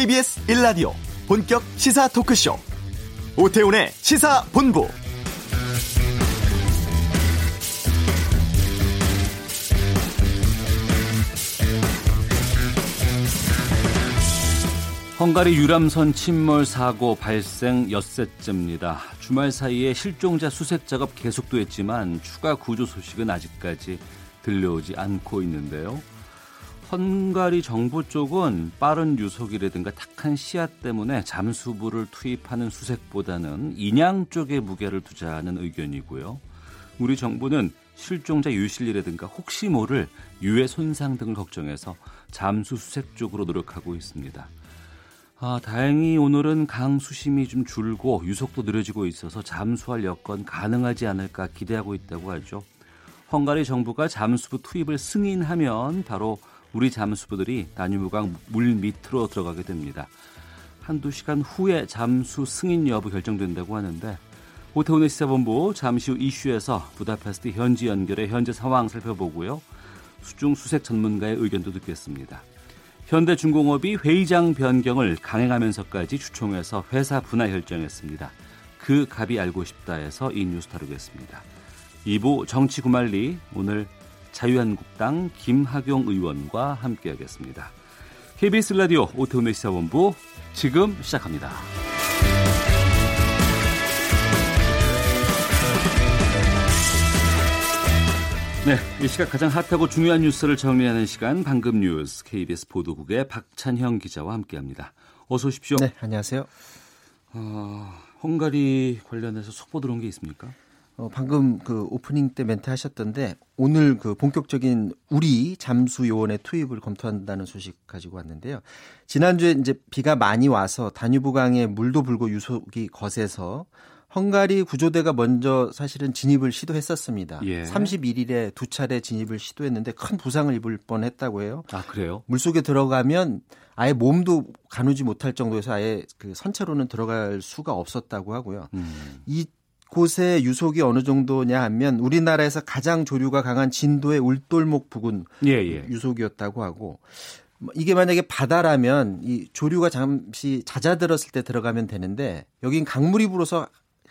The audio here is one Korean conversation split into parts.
KBS 1라디오 본격 시사 토크쇼 오태훈의 시사본부 헝가리 유람선 침몰 사고 발생 엿새째입니다. 주말 사이에 실종자 수색 작업 계속됐지만 추가 구조 소식은 아직까지 들려오지 않고 있는데요. 헝가리 정부 쪽은 빠른 유속이라든가 탁한 씨앗 때문에 잠수부를 투입하는 수색보다는 인양 쪽에 무게를 두자는 의견이고요. 우리 정부는 실종자 유실이라든가 혹시 모를 유해 손상 등을 걱정해서 잠수 수색 쪽으로 노력하고 있습니다. 아, 다행히 오늘은 강 수심이 좀 줄고 유속도 느려지고 있어서 잠수할 여건 가능하지 않을까 기대하고 있다고 하죠. 헝가리 정부가 잠수부 투입을 승인하면 바로 우리 잠수부들이 다뉴브강 물 밑으로 들어가게 됩니다. 한두 시간 후에 잠수 승인 여부 결정된다고 하는데 오태훈의 시사본부 잠시 후 이슈에서 부다페스트 현지 연결의 현재 상황 살펴보고요. 수중 수색 전문가의 의견도 듣겠습니다. 현대중공업이 회의장 변경을 강행하면서까지 추총해서 회사 분할 결정했습니다. 그 값이 알고 싶다에서 이 뉴스 다루겠습니다. 2부 정치 구말리 오늘 자유한국당 김학용 의원과 함께하겠습니다. KBS 라디오 오태훈의 시사본부 지금 시작합니다. 네, 이 시각 가장 핫하고 중요한 뉴스를 정리하는 시간 방금 뉴스 KBS 보도국의 박찬형 기자와 함께합니다. 어서 오십시오. 네, 안녕하세요. 어, 헝가리 관련해서 속보 들어온 게 있습니까? 어, 방금 그 오프닝 때 멘트 하셨던데 오늘 그 본격적인 우리 잠수 요원의 투입을 검토한다는 소식 가지고 왔는데요. 지난주에 이제 비가 많이 와서 다뉴브강에 물도 불고 유속이 거세서 헝가리 구조대가 먼저 사실은 진입을 시도했었습니다. 예. 31일에 두 차례 진입을 시도했는데 큰 부상을 입을 뻔했다고 해요. 아 그래요? 물 속에 들어가면 아예 몸도 가누지 못할 정도에서 아예 그 선체로는 들어갈 수가 없었다고 하고요. 음. 이 곳의 유속이 어느 정도냐 하면 우리나라에서 가장 조류가 강한 진도의 울돌목 부근 예, 예. 유속이었다고 하고 뭐 이게 만약에 바다라면 이 조류가 잠시 잦아들었을 때 들어가면 되는데 여긴 강물이 불어서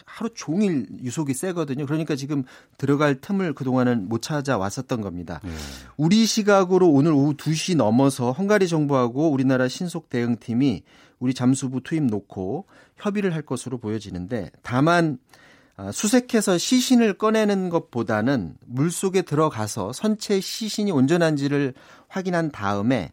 하루 종일 유속이 세거든요. 그러니까 지금 들어갈 틈을 그동안은 못 찾아왔었던 겁니다. 네. 우리 시각으로 오늘 오후 2시 넘어서 헝가리 정부하고 우리나라 신속 대응팀이 우리 잠수부 투입 놓고 협의를 할 것으로 보여지는데 다만 아, 수색해서 시신을 꺼내는 것보다는 물 속에 들어가서 선체 시신이 온전한지를 확인한 다음에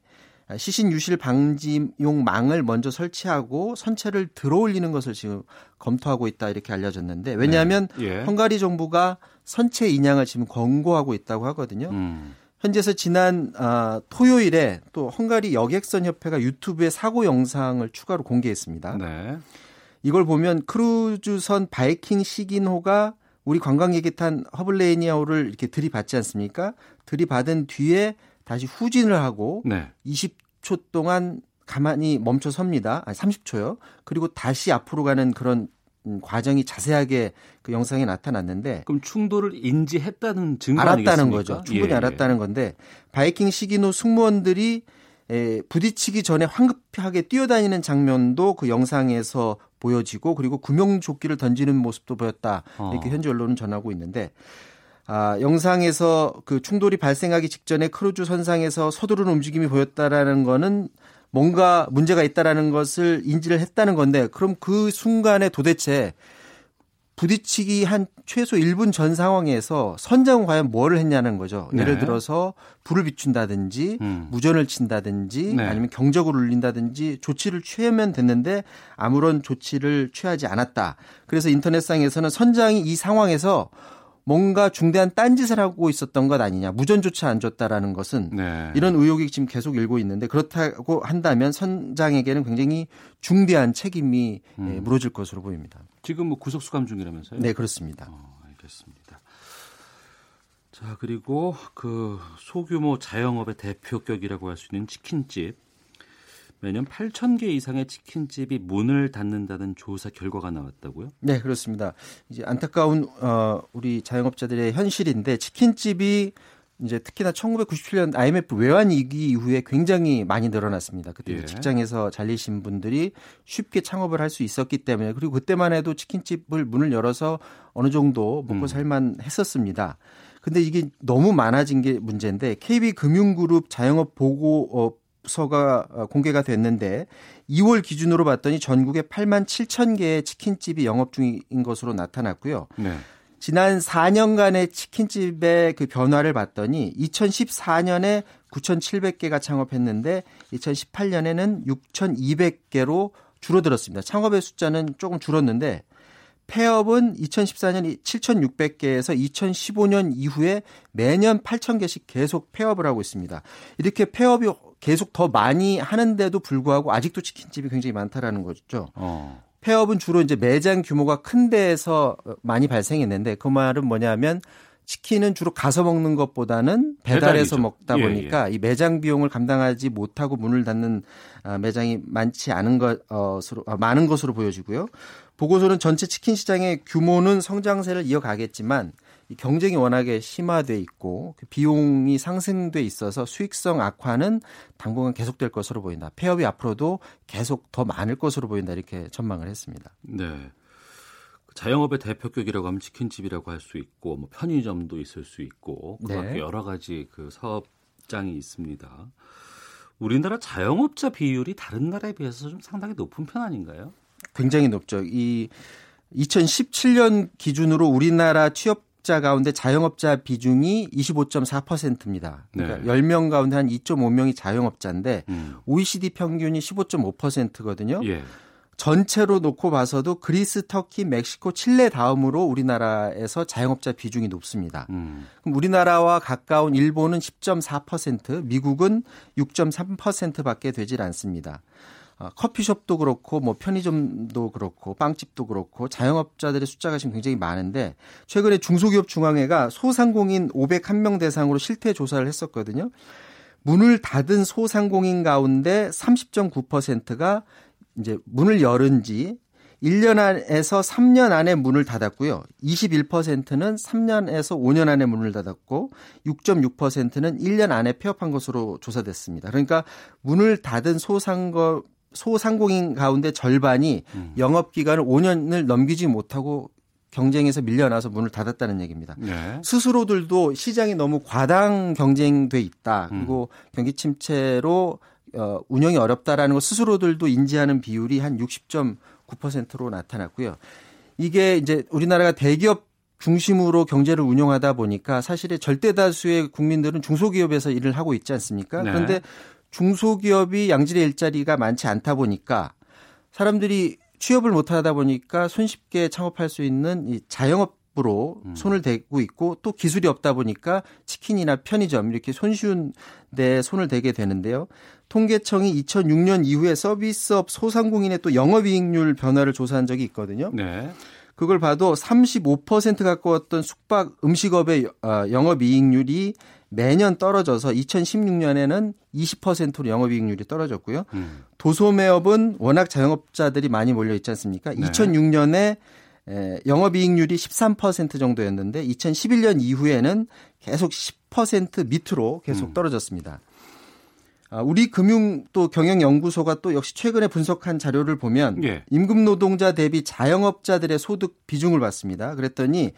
시신 유실 방지용 망을 먼저 설치하고 선체를 들어올리는 것을 지금 검토하고 있다 이렇게 알려졌는데 왜냐하면 네. 예. 헝가리 정부가 선체 인양을 지금 권고하고 있다고 하거든요. 음. 현재서 지난 아, 토요일에 또 헝가리 여객선 협회가 유튜브에 사고 영상을 추가로 공개했습니다. 네. 이걸 보면 크루즈선 바이킹 시긴호가 우리 관광객이 탄 허블레이니아호를 이렇게 들이받지 않습니까? 들이받은 뒤에 다시 후진을 하고 네. 20초 동안 가만히 멈춰 섭니다. 아니 30초요. 그리고 다시 앞으로 가는 그런 음, 과정이 자세하게 그 영상에 나타났는데 그럼 충돌을 인지했다는 증거 알았다는 아니겠습니까? 거죠. 충분히 예, 예. 알았다는 건데 바이킹 시긴호 승무원들이 에, 부딪히기 전에 황급하게 뛰어다니는 장면도 그 영상에서 보여지고 그리고 구명조끼를 던지는 모습도 보였다 이렇게 어. 현지 언론은 전하고 있는데 아, 영상에서 그 충돌이 발생하기 직전에 크루즈 선상에서 서두르는 움직임이 보였다라는 거는 뭔가 문제가 있다라는 것을 인지를 했다는 건데 그럼 그 순간에 도대체 부딪히기 한 최소 1분 전 상황에서 선장은 과연 뭐를 했냐는 거죠. 네. 예를 들어서 불을 비춘다든지 음. 무전을 친다든지 네. 아니면 경적을 울린다든지 조치를 취하면 됐는데 아무런 조치를 취하지 않았다. 그래서 인터넷상에서는 선장이 이 상황에서 뭔가 중대한 딴짓을 하고 있었던 것 아니냐 무전조차 안 줬다라는 것은 네. 이런 의혹이 지금 계속 일고 있는데 그렇다고 한다면 선장에게는 굉장히 중대한 책임이 예, 음. 물어질 것으로 보입니다. 지금 뭐 구속 수감 중이라면서요? 네 그렇습니다. 어, 알겠습니다. 자 그리고 그 소규모 자영업의 대표격이라고 할 수 있는 치킨집 매년 8천 개 이상의 치킨집이 문을 닫는다는 조사 결과가 나왔다고요? 네, 그렇습니다. 이제 안타까운 어, 우리 자영업자들의 현실인데 치킨집이 이제 특히나 1997년 IMF 외환 위기 이후에 굉장히 많이 늘어났습니다. 그때 예. 직장에서 잘리신 분들이 쉽게 창업을 할 수 있었기 때문에 그리고 그때만 해도 치킨집을 문을 열어서 어느 정도 먹고 음. 살만 했었습니다. 근데 이게 너무 많아진 게 문제인데 KB금융그룹 자영업 보고 서가 어, 공개가 됐는데 2월 기준으로 봤더니 전국에 8만 7천 개의 치킨집이 영업 중인 것으로 나타났고요. 네. 지난 4년간의 치킨집의 그 변화를 봤더니 2014년에 9,700개가 창업했는데 2018년에는 6,200개로 줄어들었습니다. 창업의 숫자는 조금 줄었는데 폐업은 2014년 7,600개에서 2015년 이후에 매년 8,000개씩 계속 폐업을 하고 있습니다. 이렇게 폐업이 계속 더 많이 하는데도 불구하고 아직도 치킨집이 굉장히 많다라는 거죠. 어. 폐업은 주로 이제 매장 규모가 큰 데에서 많이 발생했는데 그 말은 뭐냐면 치킨은 주로 가서 먹는 것보다는 배달해서 배달이죠. 먹다 예, 보니까 이 매장 비용을 감당하지 못하고 문을 닫는 아, 매장이 많지 않은 것으로 아, 많은 것으로 보여지고요. 보고서는 전체 치킨 시장의 규모는 성장세를 이어가겠지만 이 경쟁이 워낙에 심화돼 있고 그 비용이 상승돼 있어서 수익성 악화는 당분간 계속될 것으로 보인다. 폐업이 앞으로도 계속 더 많을 것으로 보인다 이렇게 전망을 했습니다. 네. 자영업의 대표격이라고 하면 치킨집이라고 할 수 있고 뭐 편의점도 있을 수 있고 그렇게 네. 여러 가지 그 사업장이 있습니다. 우리나라 자영업자 비율이 다른 나라에 비해서 좀 상당히 높은 편 아닌가요? 굉장히 높죠. 이 2017년 기준으로 우리나라 취업 자 가운데 자영업자 비중이 25.4%입니다. 그러니까 네. 10명 가운데 한 2.5명이 자영업자인데 음. OECD 평균이 15.5%거든요. 예. 전체로 놓고 봐서도 그리스, 터키, 멕시코, 칠레 다음으로 우리나라에서 자영업자 비중이 높습니다. 음. 그럼 우리나라와 가까운 일본은 10.4%, 미국은 6.3%밖에 되질 않습니다. 어, 커피숍도 그렇고 뭐 편의점도 그렇고 빵집도 그렇고 자영업자들의 숫자가 지금 굉장히 많은데 최근에 중소기업 중앙회가 소상공인 501명 대상으로 실태 조사를 했었거든요. 문을 닫은 소상공인 가운데 30.9%가 이제 문을 열은 지 1년 안에서 3년 안에 문을 닫았고요. 21%는 3년에서 5년 안에 문을 닫았고 6.6%는 1년 안에 폐업한 것으로 조사됐습니다. 그러니까 문을 닫은 소상거 소상공인 가운데 절반이 영업 기간을 5년을 넘기지 못하고 경쟁에서 밀려나서 문을 닫았다는 얘기입니다. 네. 스스로들도 시장이 너무 과당 경쟁돼 있다. 그리고 경기 침체로 어, 운영이 어렵다라는 걸 스스로들도 인지하는 비율이 한 60.9%로 나타났고요. 이게 이제 우리나라가 대기업 중심으로 경제를 운영하다 보니까 사실은 절대 다수의 국민들은 중소기업에서 일을 하고 있지 않습니까? 네. 그런데 중소기업이 양질의 일자리가 많지 않다 보니까 사람들이 취업을 못 하다 보니까 손쉽게 창업할 수 있는 이 자영업으로 손을 대고 있고 또 기술이 없다 보니까 치킨이나 편의점 이렇게 손쉬운 데 손을 대게 되는데요. 통계청이 2006년 이후에 서비스업 소상공인의 또 영업이익률 변화를 조사한 적이 있거든요. 네. 그걸 봐도 35% 가까웠던 숙박 음식업의 어, 영업이익률이 매년 떨어져서 2016년에는 20%로 영업이익률이 떨어졌고요. 음. 도소매업은 워낙 자영업자들이 많이 몰려 있지 않습니까? 네. 2006년에 에, 영업이익률이 13% 정도였는데 2011년 이후에는 계속 10% 밑으로 계속 음. 떨어졌습니다. 아, 우리 금융 또 경영연구소가 또 역시 최근에 분석한 자료를 보면 예. 임금 노동자 대비 자영업자들의 소득 비중을 봤습니다. 그랬더니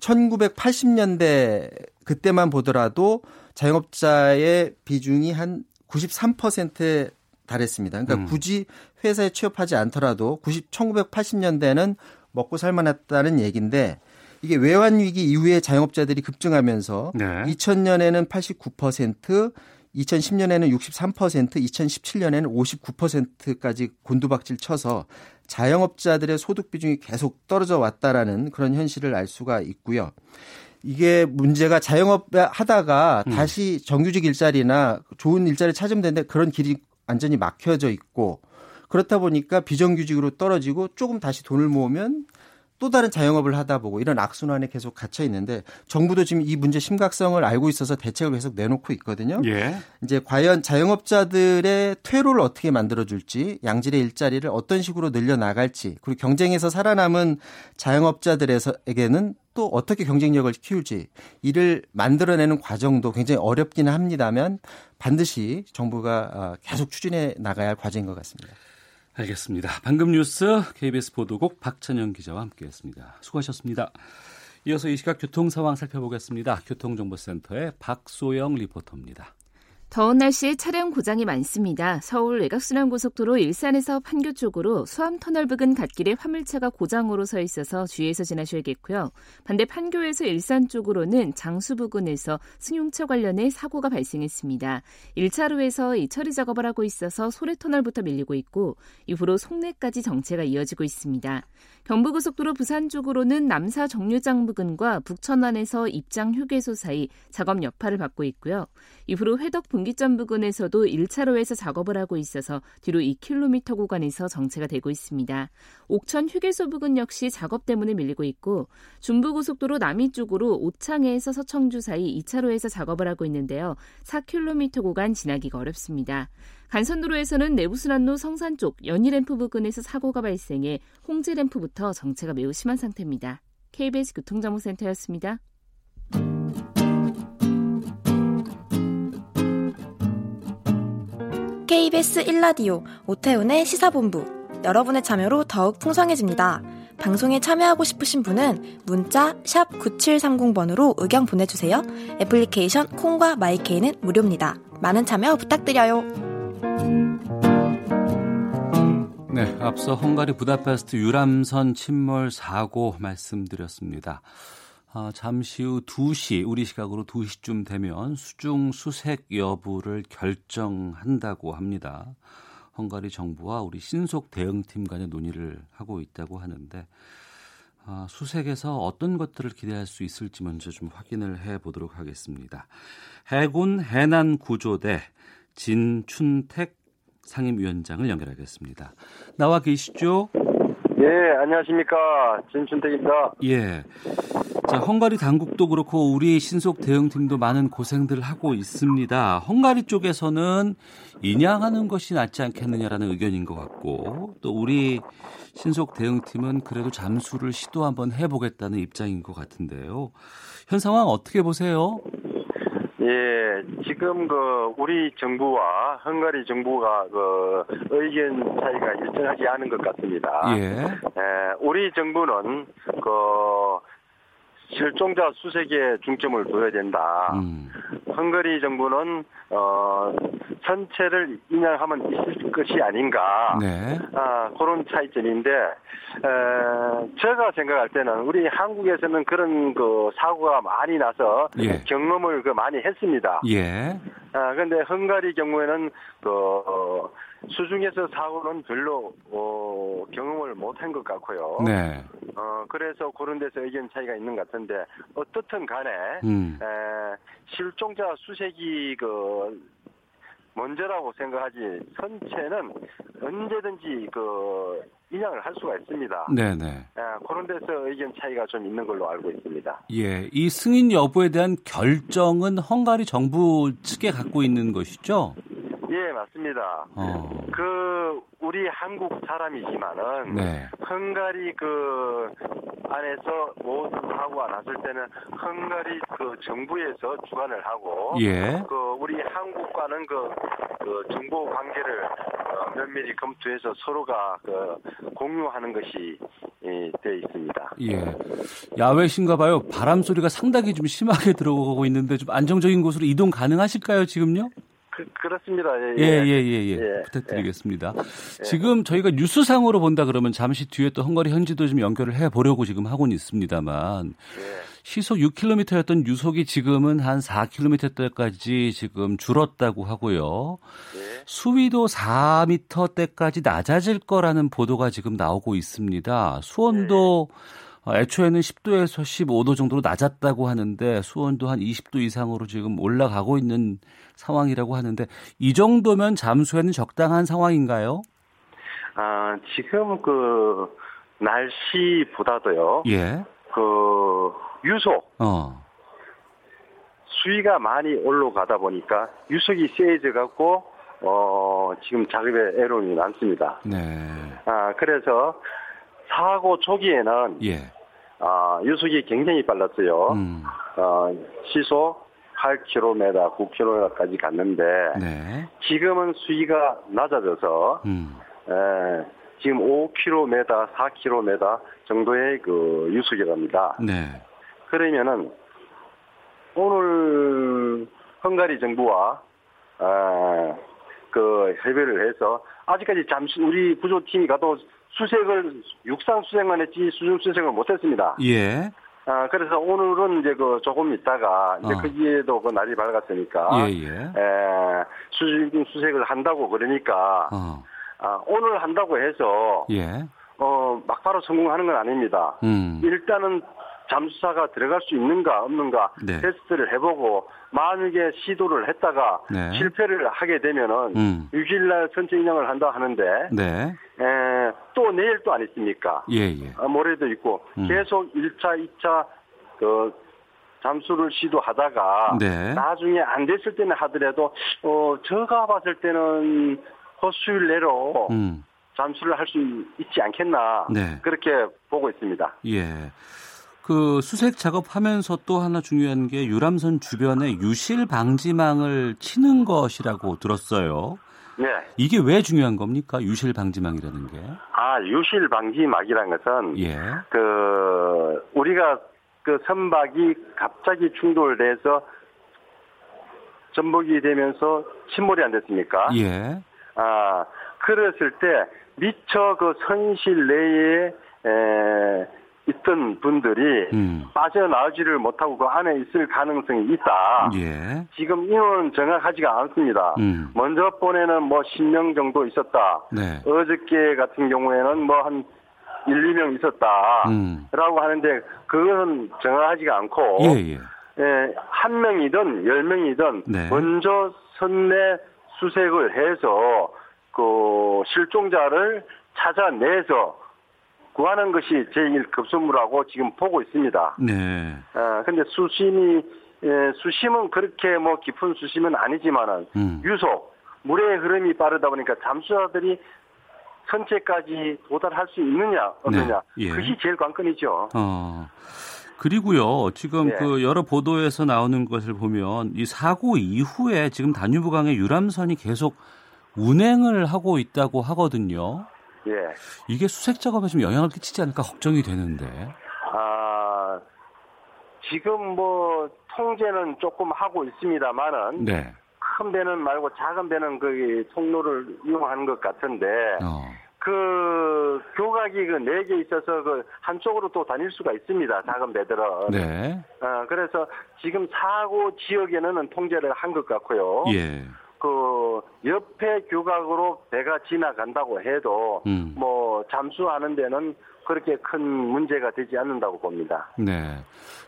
1980년대 그때만 보더라도 자영업자의 비중이 한 93%에 달했습니다. 그러니까 음. 굳이 회사에 취업하지 않더라도 90, 1980년대는 먹고 살만했다는 얘기인데 이게 외환 위기 이후에 자영업자들이 급증하면서 네. 2000년에는 89%, 2010년에는 63%, 2017년에는 59%까지 곤두박질 쳐서 자영업자들의 소득 비중이 계속 떨어져 왔다라는 그런 현실을 알 수가 있고요. 이게 문제가 자영업 하다가 음. 다시 정규직 일자리나 좋은 일자리 찾으면 되는데 그런 길이 완전히 막혀져 있고 그렇다 보니까 비정규직으로 떨어지고 조금 다시 돈을 모으면 또 다른 자영업을 하다 보고 이런 악순환에 계속 갇혀 있는데 정부도 지금 이 문제 심각성을 알고 있어서 대책을 계속 내놓고 있거든요. 예. 이제 과연 자영업자들의 퇴로를 어떻게 만들어 줄지, 양질의 일자리를 어떤 식으로 늘려 나갈지, 그리고 경쟁에서 살아남은 자영업자들에게는 또 어떻게 경쟁력을 키울지 이를 만들어내는 과정도 굉장히 어렵기는 합니다만 반드시 정부가 어, 계속 추진해 나가야 할 과제인 것 같습니다. 알겠습니다. 방금 뉴스 KBS 보도국 박찬영 기자와 함께했습니다. 수고하셨습니다. 이어서 이 시각 교통 상황 살펴보겠습니다. 교통정보센터의 박소영 리포터입니다. 더운 날씨에 차량 고장이 많습니다. 서울 외곽순환고속도로 일산에서 판교 쪽으로 수암터널 부근 갓길에 화물차가 고장으로 서 있어서 주의해서 지나셔야겠고요. 반대 판교에서 일산 쪽으로는 장수 부근에서 승용차 관련해 사고가 발생했습니다. 1차로에서 이 처리 작업을 하고 있어서 소래터널부터 밀리고 있고 이후로 송내까지 정체가 이어지고 있습니다. 경부고속도로 부산 쪽으로는 남사 정류장 부근과 북천안에서 입장 휴게소 사이 작업 여파를 받고 있고요. 이후로 회덕 분기점 부근에서도 1차로에서 작업을 하고 있어서 뒤로 2km 구간에서 정체가 되고 있습니다. 옥천 휴게소 부근 역시 작업 때문에 밀리고 있고 중부고속도로 남이 쪽으로 오창에서 서청주 사이 2차로에서 작업을 하고 있는데요. 4km 구간 지나기가 어렵습니다. 간선도로에서는 내부순환로 성산 쪽 연희램프 부근에서 사고가 발생해 홍제램프부터 정체가 매우 심한 상태입니다. KBS 교통정보센터였습니다. KBS 1라디오 오태훈의 시사본부 여러분의 참여로 더욱 풍성해집니다. 방송에 참여하고 싶으신 분은 문자 9730번으로 의견 보내주세요. 애플리케이션 콩과 마이케이는 무료입니다. 많은 참여 부탁드려요. 네, 앞서 헝가리 부다페스트 유람선 침몰 사고 말씀드렸습니다. 아, 잠시 후 2시, 우리 시각으로 2시쯤 되면 수중 수색 여부를 결정한다고 합니다. 헝가리 정부와 우리 신속 대응팀 간의 논의를 하고 있다고 하는데 아, 수색에서 어떤 것들을 기대할 수 있을지 먼저 좀 확인을 해 보도록 하겠습니다. 해군 해난 구조대 진춘택 상임위원장을 연결하겠습니다. 나와 계시죠? 예, 안녕하십니까. 진춘택입니다. 예. 자, 헝가리 당국도 그렇고 우리 신속 대응팀도 많은 고생들을 하고 있습니다. 헝가리 쪽에서는 인양하는 것이 낫지 않겠느냐라는 의견인 것 같고 또 우리 신속 대응팀은 그래도 잠수를 시도 한번 해보겠다는 입장인 것 같은데요. 현 상황 어떻게 보세요? 예, 지금 그 우리 정부와 헝가리 정부가 그 의견 차이가 일정하지 않은 것 같습니다. 예. 예 우리 정부는 그 실종자 수색에 중점을 둬야 된다. 음. 헝가리 정부는 어 전체를 인양하면 있을 것이 아닌가. 네. 아 그런 차이점인데 에, 제가 생각할 때는 우리 한국에서는 그런 그 사고가 많이 나서 예. 경험을 그 많이 했습니다. 예. 아 근데 헝가리 경우에는 그 어, 수중에서 사고는 별로 어, 경험을 못한 것 같고요. 네. 어, 그래서 그런 데서 의견 차이가 있는 것 같은데 어떻든 간에 음. 에, 실종자 수색이 그 먼저라고 생각하지 선체는 언제든지 그 인양을 할 수가 있습니다. 네네. 예, 그런 데서 의견 차이가 좀 있는 걸로 알고 있습니다. 예, 이 승인 여부에 대한 결정은 헝가리 정부 측에 갖고 있는 것이죠? 예, 맞습니다. 어. 그 우리 한국 사람이지만은 네. 헝가리 그 안에서 모든 사고가 났을 때는 헝가리 그 정부에서 주관을 하고 예. 그 우리 한국과는 그, 그 정보 관계를 어, 면밀히 검토해서 서로가 그 공유하는 것이 예, 돼 있습니다. 예. 야외신가 봐요. 바람 소리가 상당히 좀 심하게 들어오고 있는데 좀 안정적인 곳으로 이동 가능하실까요, 지금요? 그, 렇습니다 예, 예, 예, 예. 예, 예. 부탁드리겠습니다. 예. 지금 저희가 뉴스상으로 본다 그러면 잠시 뒤에 또 헝가리 현지도 좀 연결을 해 보려고 지금 하고는 있습니다만 시속 6km였던 유속이 지금은 한 4km대까지 지금 줄었다고 하고요. 수위도 4m대까지 낮아질 거라는 보도가 지금 나오고 있습니다. 수온도 어, 애초에는 10도에서 15도 정도로 낮았다고 하는데 수온도 한 20도 이상으로 지금 올라가고 있는 상황이라고 하는데 이 정도면 잠수에는 적당한 상황인가요? 아, 지금 그 날씨보다도요. 예. 그 유속. 어. 수위가 많이 올라가다 보니까 유속이 세져 갖고 어 지금 작업에 애로움이 많습니다. 네. 아 그래서 사고 초기에는 예. 아 유속이 굉장히 빨랐어요. 음. 어 시속 8km, 9km까지 갔는데 네. 지금은 수위가 낮아져서 음. 에, 지금 5km, 4km 정도의 그 유속이 갑니다. 네. 그러면은 오늘 헝가리 정부와 어, 그 협의를 해서 아직까지 잠시 우리 구조팀이 가도 수색을 육상 수색만 했지 수중 수색을 못했습니다. 예. 아 그래서 오늘은 이제 그 조금 있다가 이제 어. 거기에도 그 날이 밝았으니까 예, 예. 에, 수중 수색을 한다고 그러니까 어. 아, 오늘 한다고 해서 예. 어 막바로 성공하는 건 아닙니다. 음. 일단은 잠수사가 들어갈 수 있는가 없는가 네. 테스트를 해보고 만약에 시도를 했다가 네. 실패를 하게 되면은 음. 6일날 선체 인양을 한다 하는데 네. 에, 또 내일 또 안 있습니까? 예, 예. 아, 모레도 있고 음. 계속 1차, 2차 그 잠수를 시도하다가 네. 나중에 안 됐을 때는 하더라도 어 제가 봤을 때는 허수일 내로 음. 잠수를 할 수 있지 않겠나 네. 그렇게 보고 있습니다. 예. 그 수색 작업하면서 또 하나 중요한 게 유람선 주변에 유실 방지망을 치는 것이라고 들었어요. 네. 이게 왜 중요한 겁니까? 유실 방지망이라는 게? 아, 유실 방지막이라는 것은 예. 그 우리가 그 선박이 갑자기 충돌돼서 전복이 되면서 침몰이 안 됐습니까? 예. 아, 그랬을 때 미처 그 선실 내에 에, 있던 분들이 음. 빠져나오지를 못하고 그 안에 있을 가능성이 있다. 예. 지금 인원은 정확하지가 않습니다. 음. 먼저 보내는 뭐 10명 정도 있었다. 네. 어저께 같은 경우에는 뭐한 1, 2명 있었다. 음. 라고 하는데 그것은 정확하지가 않고 예, 예. 예, 한 명이든 열 명이든 네. 먼저 선내 수색을 해서 그 실종자를 찾아내서 구하는 것이 제일 급선무라고 지금 보고 있습니다. 네. 어, 근데 수심이, 예, 수심은 그렇게 뭐 깊은 수심은 아니지만은, 음. 유속, 물의 흐름이 빠르다 보니까 잠수자들이 선체까지 도달할 수 있느냐, 없느냐. 네. 예. 그게 제일 관건이죠. 어. 그리고요, 지금 네. 그 여러 보도에서 나오는 것을 보면 이 사고 이후에 지금 다뉴브강의 유람선이 계속 운행을 하고 있다고 하거든요. 예. 이게 수색 작업에 좀 영향을 끼치지 않을까 걱정이 되는데. 아, 지금 뭐 통제는 조금 하고 있습니다만은 네. 큰 배는 말고 작은 배는 그 통로를 이용하는 것 같은데 어. 그 교각이 그 네 개 있어서 그 한쪽으로 또 다닐 수가 있습니다. 작은 배들은. 네. 어, 그래서 지금 사고 지역에는 통제를 한 것 같고요. 예. 그 옆에 교각으로 배가 지나간다고 해도 음. 뭐 잠수하는 데는 그렇게 큰 문제가 되지 않는다고 봅니다. 네.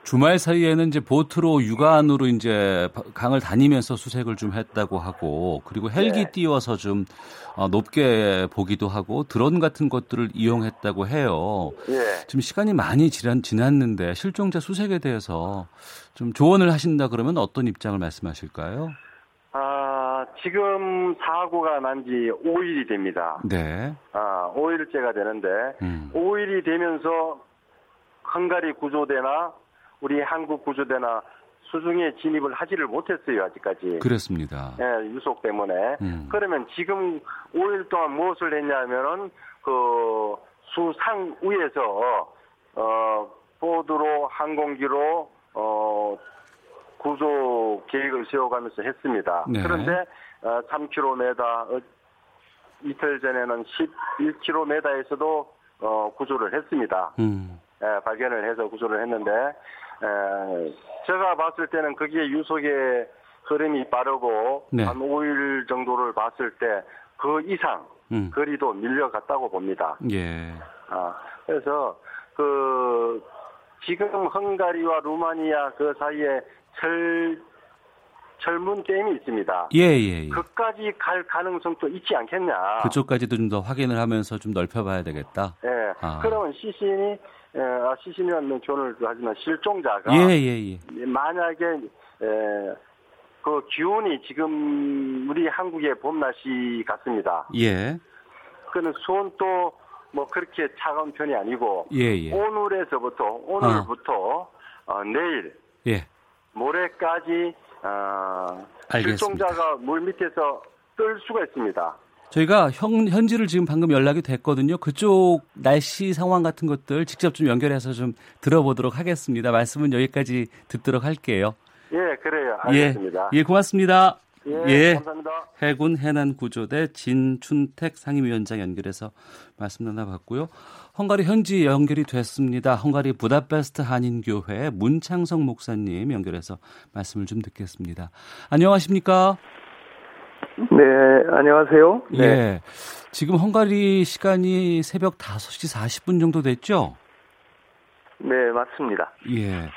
주말 사이에는 이제 보트로 육안으로 이제 강을 다니면서 수색을 좀 했다고 하고 그리고 헬기 네. 띄워서 좀 어, 높게 보기도 하고 드론 같은 것들을 이용했다고 해요. 네. 지금 시간이 많이 지난, 지났는데 실종자 수색에 대해서 좀 조언을 하신다 그러면 어떤 입장을 말씀하실까요? 지금 사고가 난 지 5일이 됩니다. 네. 아, 5일째가 되는데, 음. 5일이 되면서 헝가리 구조대나 우리 한국 구조대나 수중에 진입을 하지를 못했어요, 아직까지. 그렇습니다. 예, 유속 때문에. 음. 그러면 지금 5일 동안 무엇을 했냐면은, 그, 수상 위에서, 어, 보드로, 항공기로, 어, 구조 계획을 세워가면서 했습니다. 네. 그런데 어, 3km 어, 이틀 전에는 11km에서도 어, 구조를 했습니다. 음. 에, 발견을 해서 구조를 했는데 에, 제가 봤을 때는 거기에 유속의 흐름이 빠르고 네. 한 5일 정도를 봤을 때 그 이상 음. 거리도 밀려갔다고 봅니다. 예. 아, 그래서 그 지금 헝가리와 루마니아 그 사이에 철 젊은 게임이 있습니다. 예, 예, 예. 그까지 갈 가능성도 있지 않겠냐. 그쪽까지도 좀 더 확인을 하면서 좀 넓혀봐야 되겠다. 예. 아. 그러면 시신이 예, 아, 시신이라는 표현을 하지만 실종자가 예, 예, 예. 만약에 예, 그 기온이 지금 우리 한국의 봄 날씨 같습니다. 예. 그는 수온도 뭐 그렇게 차가운 편이 아니고 예, 예. 오늘에서부터 오늘부터 어. 어, 내일 예. 모레까지 어, 실종자가 물 밑에서 뜰 수가 있습니다. 저희가 현, 현지를 지금 방금 연락이 됐거든요. 그쪽 날씨 상황 같은 것들 직접 좀 연결해서 좀 들어보도록 하겠습니다. 말씀은 여기까지 듣도록 할게요. 예, 그래요. 알겠습니다. 예, 예 고맙습니다. 예, 예, 감사합니다. 해군 해난구조대 진춘택 상임위원장 연결해서 말씀 나눠봤고요. 헝가리 현지 연결이 됐습니다. 헝가리 부다페스트 한인교회 문창성 목사님 연결해서 말씀을 좀 듣겠습니다. 안녕하십니까? 네, 안녕하세요. 네. 예. 지금 헝가리 시간이 새벽 5시 40분 정도 됐죠? 네, 맞습니다. 예.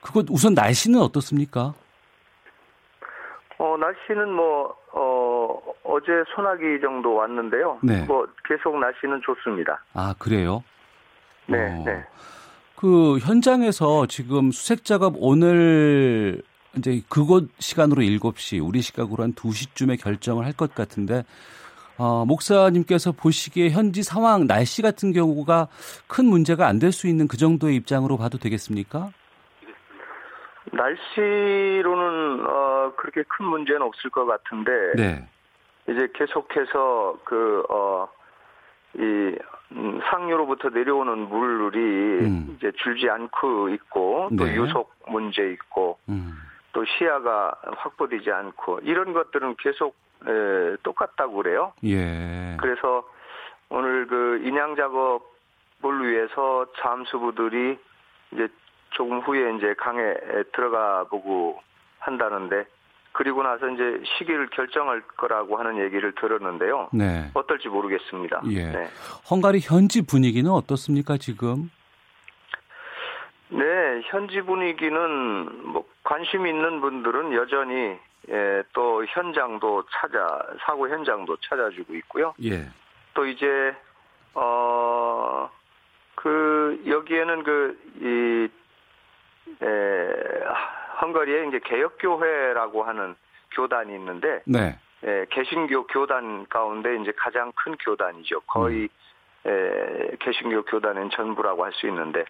그거 우선 날씨는 어떻습니까? 어, 날씨는 뭐, 어, 어제 소나기 정도 왔는데요. 네. 뭐, 계속 날씨는 좋습니다. 아, 그래요? 네, 어. 네. 그 현장에서 지금 수색 작업 오늘 이제 그곳 시간으로 7시, 우리 시각으로 한 2시쯤에 결정을 할 것 같은데, 어, 목사님께서 보시기에 현지 상황, 날씨 같은 경우가 큰 문제가 안 될 수 있는 그 정도의 입장으로 봐도 되겠습니까? 날씨로는 어, 그렇게 큰 문제는 없을 것 같은데, 네. 이제 계속해서 그, 어, 이, 음, 상류로부터 내려오는 물이 음. 이제 줄지 않고 있고, 또 네. 유속 문제 있고, 음. 또 시야가 확보되지 않고 이런 것들은 계속 에, 똑같다고 그래요. 예. 그래서 오늘 그 인양 작업을 위해서 잠수부들이 이제 조금 후에 이제 강에 들어가 보고 한다는데 그리고 나서 이제 시기를 결정할 거라고 하는 얘기를 들었는데요. 네. 어떨지 모르겠습니다. 예. 네. 헝가리 현지 분위기는 어떻습니까 지금? 네, 현지 분위기는 뭐 관심 있는 분들은 여전히 예, 또 현장도 찾아 사고 현장도 찾아주고 있고요. 예. 또 이제 어 그 여기에는 그이 에, 헝가리에 이제 개혁교회라고 하는 교단이 있는데, 네. 에, 개신교 교단 가운데 이제 가장 큰 교단이죠. 거의 음. 에, 개신교 교단은 전부라고 할 수 있는데,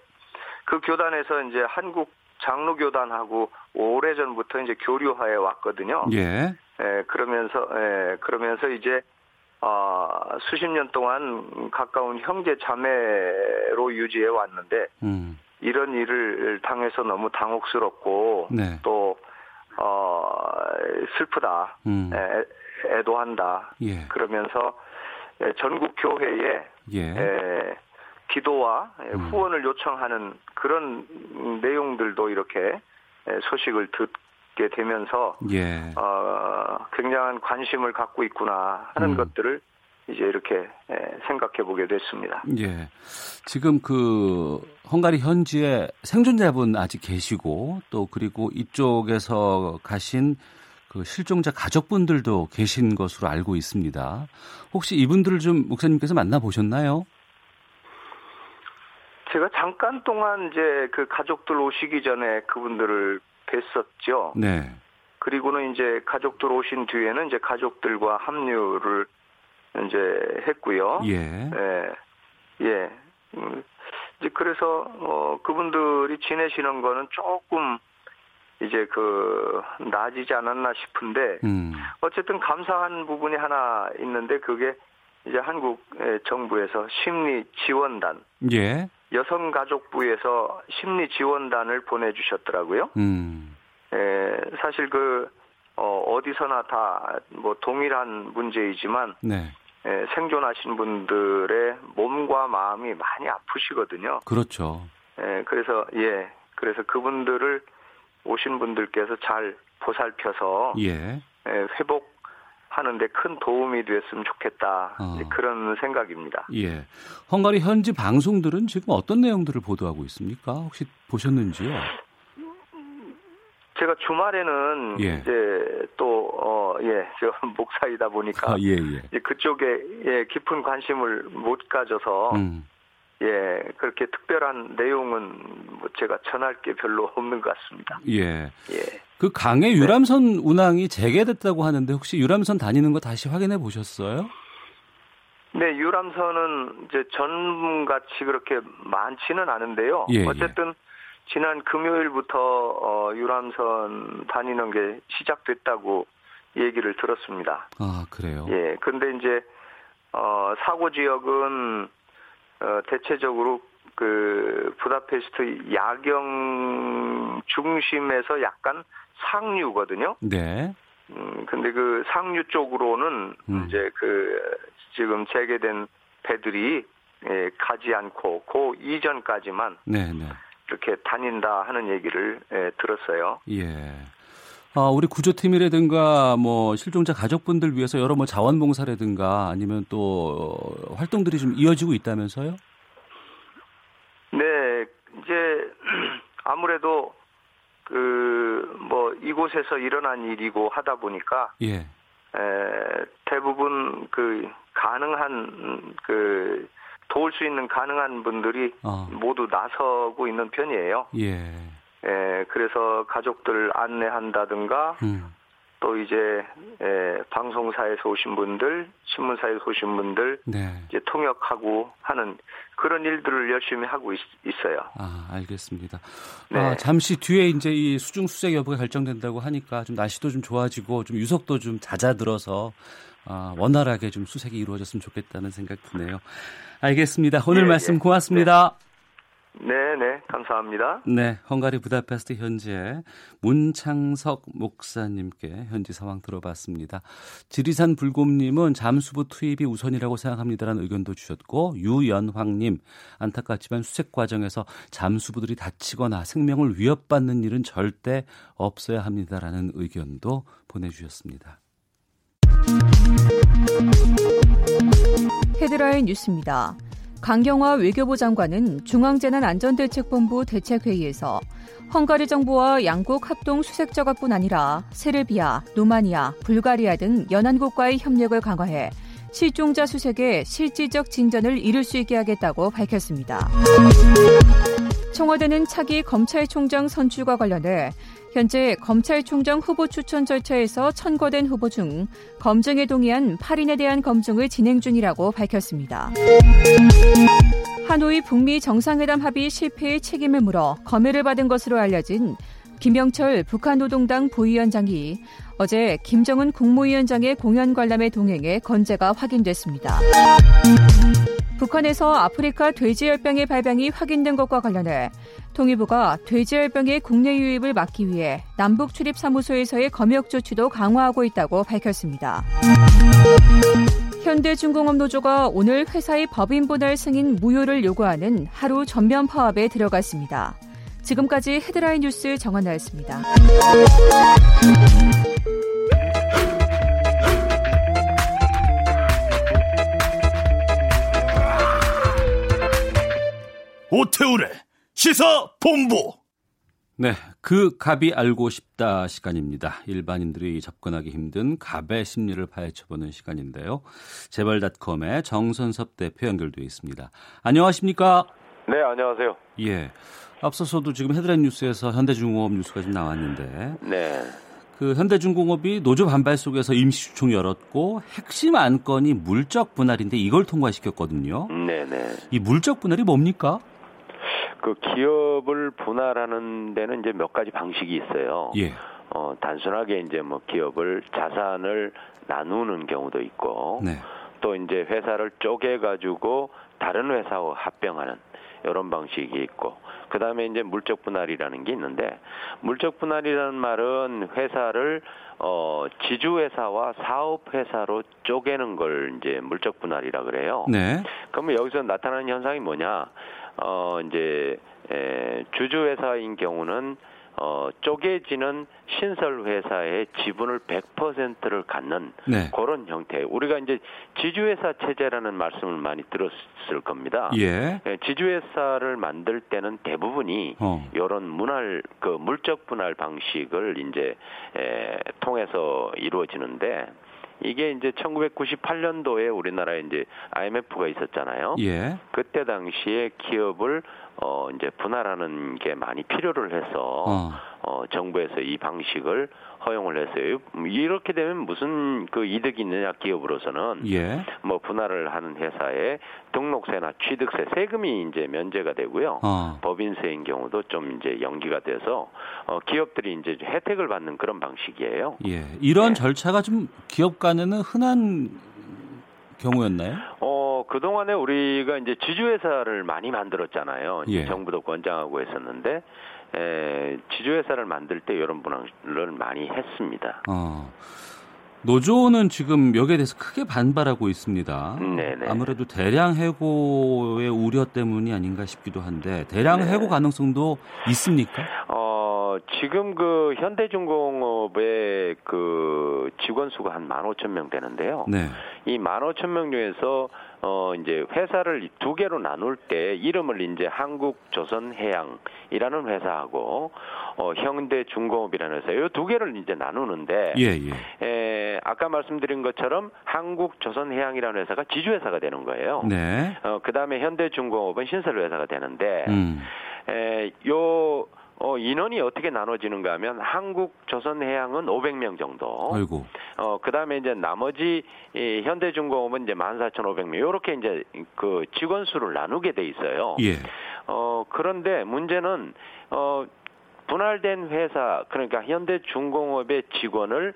그 교단에서 이제 한국 장로교단하고 오래 전부터 이제 교류하에 왔거든요. 예. 에, 그러면서, 에, 그러면서 이제, 어, 수십 년 동안 가까운 형제 자매로 유지해 왔는데, 음. 이런 일을 당해서 너무 당혹스럽고, 네. 또, 어, 슬프다, 음. 애, 애도한다. 예. 그러면서 전국 교회에, 예. 에, 기도와 음. 후원을 요청하는 그런 내용들도 이렇게 소식을 듣게 되면서 예. 어, 굉장한 관심을 갖고 있구나 하는 음. 것들을 이제 이렇게 생각해 보게 됐습니다. 예. 지금 그 헝가리 현지에 생존자분 아직 계시고 또 그리고 이쪽에서 가신 그 실종자 가족분들도 계신 것으로 알고 있습니다. 혹시 이분들을 좀 목사님께서 만나 보셨나요? 제가 잠깐 동안 이제 그 가족들 오시기 전에 그분들을 뵀었죠. 네. 그리고는 이제 가족들 오신 뒤에는 이제 가족들과 합류를 이제 했고요. 예. 예. 예. 음, 이제 그래서 어 그분들이 지내시는 거는 조금 이제 그 나아지지 않았나 싶은데 음. 어쨌든 감사한 부분이 하나 있는데 그게 이제 한국 정부에서 심리 지원단 예. 여성가족부에서 심리 지원단을 보내주셨더라고요. 음. 에, 사실 그 어, 어디서나 다 뭐 동일한 문제이지만 네. 에, 생존하신 분들의 몸과 마음이 많이 아프시거든요. 그렇죠. 에, 그래서 예, 그래서 그분들을 오신 분들께서 잘 보살펴서 예. 에, 회복 하는데 큰 도움이 됐으면 좋겠다 어. 그런 생각입니다. 예, 헝가리 현지 방송들은 지금 어떤 내용들을 보도하고 있습니까? 혹시 보셨는지요? 제가 주말에는 예. 이제 또, 어, 예, 저 목사이다 보니까. 아, 예, 예. 그쪽에, 예, 깊은 관심을 못 가져서. 음. 예, 그렇게 특별한 내용은 뭐 제가 전할 게 별로 없는 것 같습니다. 예. 예. 그 강의 유람선 네. 운항이 재개됐다고 하는데 혹시 유람선 다니는 거 다시 확인해 보셨어요? 네, 유람선은 이제 전같이 그렇게 많지는 않은데요. 예, 예. 어쨌든 예. 지난 금요일부터 어, 유람선 다니는 게 시작됐다고 얘기를 들었습니다. 아, 그래요? 예, 근데 이제 어, 사고 지역은 어, 대체적으로 그 부다페스트 야경 중심에서 약간 상류거든요. 네. 음, 근데 그 상류 쪽으로는 음. 이제 그 지금 재개된 배들이 예, 가지 않고 그 이전까지만 네, 네. 이렇게 다닌다 하는 얘기를 예, 들었어요. 예. 아, 우리 구조팀이라든가 뭐 실종자 가족분들 위해서 여러 뭐 자원봉사라든가 아니면 또 활동들이 좀 이어지고 있다면서요? 네, 이제 아무래도 그 뭐 이곳에서 일어난 일이고 하다 보니까 예. 에, 대부분 그 가능한 그 도울 수 있는 가능한 분들이 어. 모두 나서고 있는 편이에요. 예. 예, 그래서 가족들 안내한다든가 음. 또 이제 예, 방송사에서 오신 분들, 신문사에서 오신 분들 네. 이제 통역하고 하는 그런 일들을 열심히 하고 있, 어요 아, 알겠습니다. 네. 아, 잠시 뒤에 이제 이 수중 수색 여부가 결정된다고 하니까 좀 날씨도 좀 좋아지고 좀 유속도 좀 잦아들어서 아, 원활하게 좀 수색이 이루어졌으면 좋겠다는 생각 드네요. 알겠습니다. 오늘 네, 말씀 네. 고맙습니다. 네, 네, 감사합니다. 네, 헝가리 부다페스트 현재 문창석 목사님께 현지 상황 들어봤습니다. 지리산 불곰님은 잠수부 투입이 우선이라고 생각합니다라는 의견도 주셨고 유연황님 안타깝지만 수색 과정에서 잠수부들이 다치거나 생명을 위협받는 일은 절대 없어야 합니다라는 의견도 보내주셨습니다. 헤드라인 뉴스입니다. 강경화 외교부 장관은 중앙재난안전대책본부 대책회의에서 헝가리 정부와 양국 합동 수색 작업뿐 아니라 세르비아, 루마니아, 불가리아 등 연안국과의 협력을 강화해 실종자 수색에 실질적 진전을 이룰 수 있게 하겠다고 밝혔습니다. 청와대는 차기 검찰총장 선출과 관련해 현재 검찰총장 후보 추천 절차에서 천거된 후보 중 검증에 동의한 8인에 대한 검증을 진행 중이라고 밝혔습니다. 하노이 북미 정상회담 합의 실패의 책임을 물어 검열을 받은 것으로 알려진 김영철 북한 노동당 부위원장이 어제 김정은 국무위원장의 공연 관람에 동행해 건재가 확인됐습니다. 북한에서 아프리카 돼지열병의 발병이 확인된 것과 관련해 통일부가 돼지열병의 국내 유입을 막기 위해 남북 출입 사무소에서의 검역 조치도 강화하고 있다고 밝혔습니다. 현대중공업 노조가 오늘 회사의 법인 분할 승인 무효를 요구하는 하루 전면 파업에 들어갔습니다. 지금까지 헤드라인 뉴스 정한나였습니다. 오태우래 시사 본부. 네, 그 갑이 알고 싶다 시간입니다. 일반인들이 접근하기 힘든 갑의 심리를 파헤쳐보는 시간인데요. 재벌닷컴의 정선섭 대표 연결되어 있습니다. 안녕하십니까? 네, 안녕하세요. 예. 앞서서도 지금 헤드라인 뉴스에서 현대중공업 뉴스가 좀 나왔는데. 네. 그 현대중공업이 노조 반발 속에서 임시주총 열었고 핵심 안건이 물적 분할인데 이걸 통과시켰거든요. 네네. 네. 이 물적 분할이 뭡니까? 그 기업을 분할하는 데는 이제 몇 가지 방식이 있어요. 예. 어, 단순하게 이제 뭐 기업을 자산을 나누는 경우도 있고 네. 또 이제 회사를 쪼개 가지고 다른 회사와 합병하는 이런 방식이 있고 그다음에 이제 물적 분할이라는 게 있는데 물적 분할이라는 말은 회사를 어 지주 회사와 사업 회사로 쪼개는 걸 이제 물적 분할이라 그래요. 네. 그러면 여기서 나타나는 현상이 뭐냐? 어 이제 에, 주주회사인 경우는 어, 쪼개지는 신설 회사의 지분을 100%를 갖는 네. 그런 형태. 우리가 이제 지주회사 체제라는 말씀을 많이 들었을 겁니다. 예. 예 지주회사를 만들 때는 대부분이 어. 이런 문할 그 물적 분할 방식을 이제 에, 통해서 이루어지는데 이게 이제 1998년도에 우리나라에 이제 IMF가 있었잖아요. 예. 그때 당시에 기업을 어 이제 분할하는 게 많이 필요를 해서 어. 어 정부에서 이 방식을 허용을 했어요. 이렇게 되면 무슨 그 이득이 있느냐 기업으로서는 예. 뭐 분할을 하는 회사에 등록세나 취득세 세금이 이제 면제가 되고요. 어. 법인세인 경우도 좀 이제 연기가 돼서 어 기업들이 이제 혜택을 받는 그런 방식이에요. 예. 이런 네. 절차가 좀 기업 간에는 흔한 경우였나요? 어, 그동안에 우리가 이제 지주회사를 많이 만들었잖아요. 예. 정부도 권장하고 했었는데, 에, 지주회사를 만들 때 이런 분할을 많이 했습니다. 어. 노조는 지금 여기에 대해서 크게 반발하고 있습니다. 네네. 아무래도 대량 해고의 우려 때문이 아닌가 싶기도 한데 대량 네. 해고 가능성도 있습니까? 어, 지금 그 현대중공업의 그 직원 수가 한 15,000명 되는데요. 네. 이 15,000명 중에서 어 이제 회사를 두 개로 나눌 때 이름을 이제 한국조선해양이라는 회사하고 어 현대중공업이라는 회사 이 두 개를 이제 나누는데 예, 예. 에, 아까 말씀드린 것처럼 한국조선해양이라는 회사가 지주회사가 되는 거예요. 네. 어 그다음에 현대중공업은 신설회사가 되는데 음. 에, 요 어, 인원이 어떻게 나눠지는가 하면 한국 조선해양은 500명 정도. 아이고. 어, 그 다음에 이제 나머지 이 현대중공업은 이제 14,500명. 요렇게 이제 그 직원 수를 나누게 돼 있어요. 예. 어, 그런데 문제는 어 분할된 회사 그러니까 현대중공업의 직원을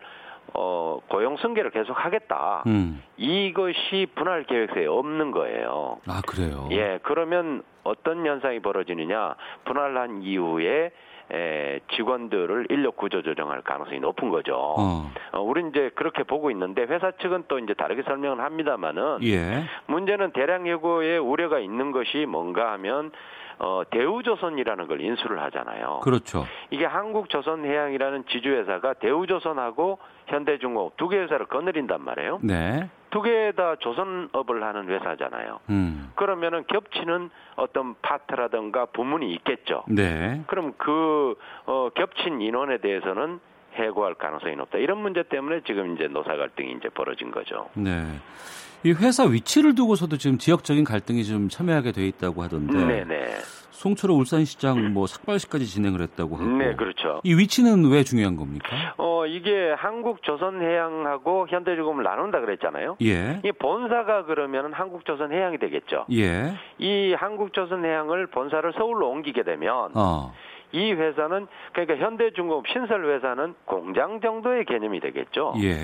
어, 고용 승계를 계속 하겠다. 음. 이것이 분할 계획서에 없는 거예요. 아, 그래요? 예, 그러면 어떤 현상이 벌어지느냐. 분할한 이후에 에, 직원들을 인력 구조 조정할 가능성이 높은 거죠. 어. 어, 우리 이제 그렇게 보고 있는데 회사 측은 또 이제 다르게 설명을 합니다만은 예. 문제는 대량 예고에 우려가 있는 것이 뭔가 하면 어, 대우조선이라는 걸 인수를 하잖아요. 그렇죠. 이게 한국조선해양이라는 지주회사가 대우조선하고 현대중공업 두 개 회사를 거느린단 말이에요. 네. 두 개 다 조선업을 하는 회사잖아요. 음. 그러면은 겹치는 어떤 파트라든가 부문이 있겠죠. 네. 그럼 그 어, 겹친 인원에 대해서는 해고할 가능성이 높다. 이런 문제 때문에 지금 이제 노사 갈등이 이제 벌어진 거죠. 네. 이 회사 위치를 두고서도 지금 지역적인 갈등이 좀 첨예하게 돼 있다고 하던데. 네네. 송철호 울산시장 뭐 삭발시까지 진행을 했다고 하고. 네, 그렇죠. 이 위치는 왜 중요한 겁니까? 어, 이게 한국조선해양하고 현대중공업을 나눈다 그랬잖아요. 예. 이 본사가 그러면 한국조선해양이 되겠죠. 예. 이 한국조선해양을 본사를 서울로 옮기게 되면 어. 이 회사는 그러니까 현대중공업 신설 회사는 공장 정도의 개념이 되겠죠. 예.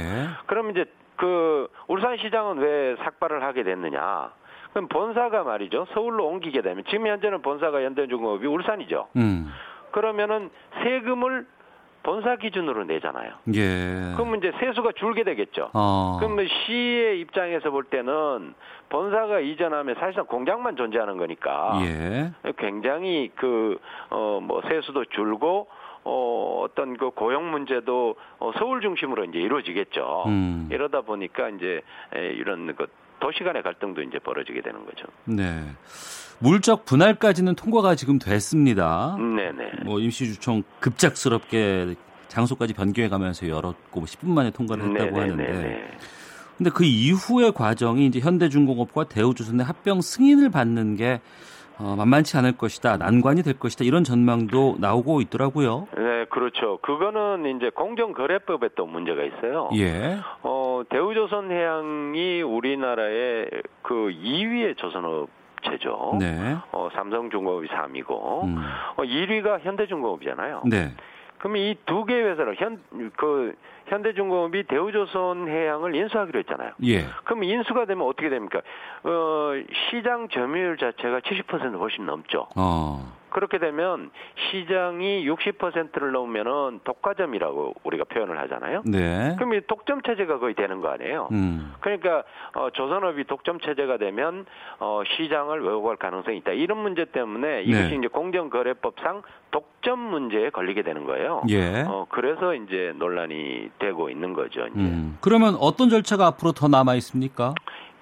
그럼 이제 그 울산 시장은 왜 삭발을 하게 됐느냐? 그럼 본사가 말이죠. 서울로 옮기게 되면 지금 현재는 본사가 현대중공업이 울산이죠. 음. 그러면은 세금을 본사 기준으로 내잖아요. 예. 그러면 이제 세수가 줄게 되겠죠. 어. 그러면 시의 입장에서 볼 때는 본사가 이전하면 사실상 공장만 존재하는 거니까 예. 굉장히 그 어 뭐 세수도 줄고 어, 어떤 그 고용 문제도 어, 서울 중심으로 이제 이루어지겠죠. 음. 이러다 보니까 이제 이런 그 도시 간의 갈등도 이제 벌어지게 되는 거죠. 네. 물적 분할까지는 통과가 지금 됐습니다. 네네. 뭐 임시주총 급작스럽게 장소까지 변경해 가면서 열었고 10분 뭐 만에 통과를 했다고 네네네네. 하는데. 근데 그 이후의 과정이 이제 현대중공업과 대우조선의 합병 승인을 받는 게 어, 만만치 않을 것이다, 난관이 될 것이다 이런 전망도 나오고 있더라고요. 네, 그렇죠. 그거는 이제 공정거래법에 또 문제가 있어요. 예. 어, 대우조선해양이 우리나라의 그 2위의 조선업 체죠. 네. 어, 삼성중공업이 3위고 음. 어, 1위가 현대중공업이잖아요. 네. 그럼 이 두개 회사를 현 그 현대중공업이 대우조선해양을 인수하기로 했잖아요. 예. 그럼 인수가 되면 어떻게 됩니까? 어, 시장 점유율 자체가 70% 훨씬 넘죠. 어. 그렇게 되면 시장이 60%를 넘으면은 독과점이라고 우리가 표현을 하잖아요. 네. 그럼 이 독점 체제가 거의 되는 거 아니에요. 음. 그러니까 어, 조선업이 독점 체제가 되면 어, 시장을 왜곡할 가능성이 있다. 이런 문제 때문에 이것이 네. 이제 공정거래법상 독점 문제에 걸리게 되는 거예요. 예. 어, 그래서 이제 논란이 되고 있는 거죠. 이제. 음. 그러면 어떤 절차가 앞으로 더 남아 있습니까?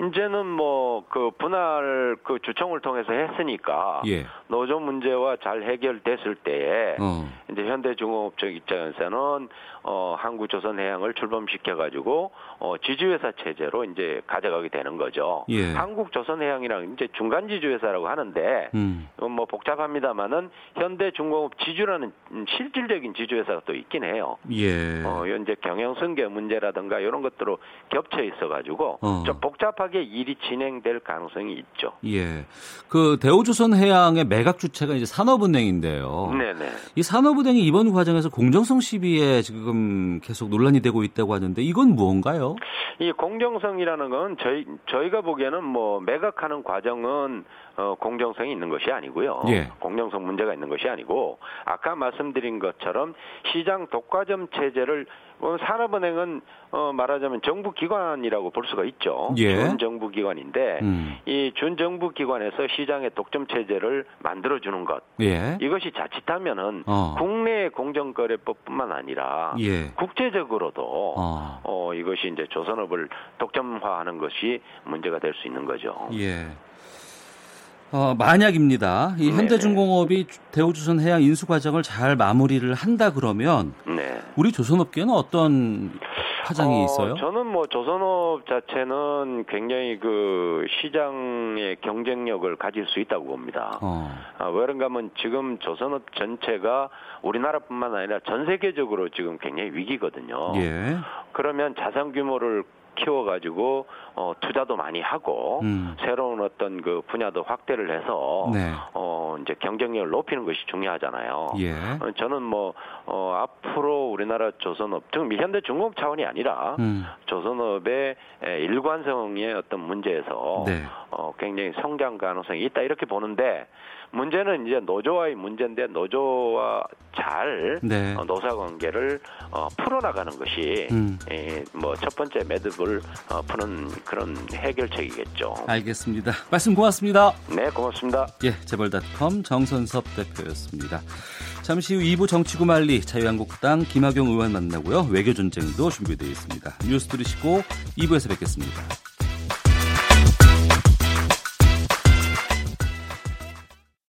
이제는 뭐 그 분할 그 주총을 통해서 했으니까 예. 노조 문제와 잘 해결됐을 때에 어. 이제 현대중공업 쪽 입장에서는 어 한국조선해양을 출범시켜 가지고 어 지주회사 체제로 이제 가져가게 되는 거죠. 예. 한국조선해양이랑 이제 중간 지주회사라고 하는데 음. 뭐 복잡합니다만은 현대중공업 지주라는 실질적인 지주회사가 또 있긴 해요. 예. 어 현재 경영 승계 문제라든가 이런 것들로 겹쳐 있어 가지고 어. 좀 복잡하게 일이 진행될 가능성이 있죠. 예. 그 대우조선 해양의 매각 주체가 이제 산업은행인데요. 네네. 이 산업은행이 이번 과정에서 공정성 시비에 지금 계속 논란이 되고 있다고 하는데 이건 무언가요? 이 공정성이라는 건 저희 저희가 보기에는 뭐 매각하는 과정은 어, 공정성이 있는 것이 아니고요. 예. 공정성 문제가 있는 것이 아니고 아까 말씀드린 것처럼 시장 독과점 체제를 어, 산업은행은 어, 말하자면 정부 기관이라고 볼 수가 있죠. 예. 준정부 기관인데 음. 이 준정부 기관에서 시장의 독점 체제를 만들어 주는 것. 예. 이것이 자칫하면은 어. 국내 공정거래법뿐만 아니라 예. 국제적으로도 어. 어. 이것이 이제 조선업을 독점화하는 것이 문제가 될 수 있는 거죠. 예. 어, 만약입니다. 이 현대중공업이 대우조선 해양 인수 과정을 잘 마무리를 한다 그러면 네. 우리 조선업계는 어떤 파장이 어, 있어요? 저는 뭐 조선업 자체는 굉장히 그 시장의 경쟁력을 가질 수 있다고 봅니다. 어. 아, 왜 그런가 하면 지금 조선업 전체가 우리나라뿐만 아니라 전 세계적으로 지금 굉장히 위기거든요. 예. 그러면 자산 규모를 키워가지고 어, 투자도 많이 하고 음. 새로운 어떤 그 분야도 확대를 해서 네. 어, 이제 경쟁력을 높이는 것이 중요하잖아요. 예. 어, 저는 뭐 어, 앞으로 우리나라 조선업, 즉 현대 중공업 차원이 아니라 음. 조선업의 일관성의 어떤 문제에서 네. 어, 굉장히 성장 가능성이 있다 이렇게 보는데 문제는 이제 노조와의 문제인데 노조와 잘 네. 어, 노사 관계를 어, 풀어나가는 것이 음. 뭐첫 번째 매듭을 어, 푸는 그런 해결책이겠죠. 알겠습니다. 말씀 고맙습니다. 네, 고맙습니다. 예, 재벌닷컴 정선섭 대표였습니다. 잠시 후 2부 정치구말리 자유한국당 김학용 의원 만나고요. 외교 전쟁도 준비되어 있습니다. 뉴스 들으시고 2부에서 뵙겠습니다.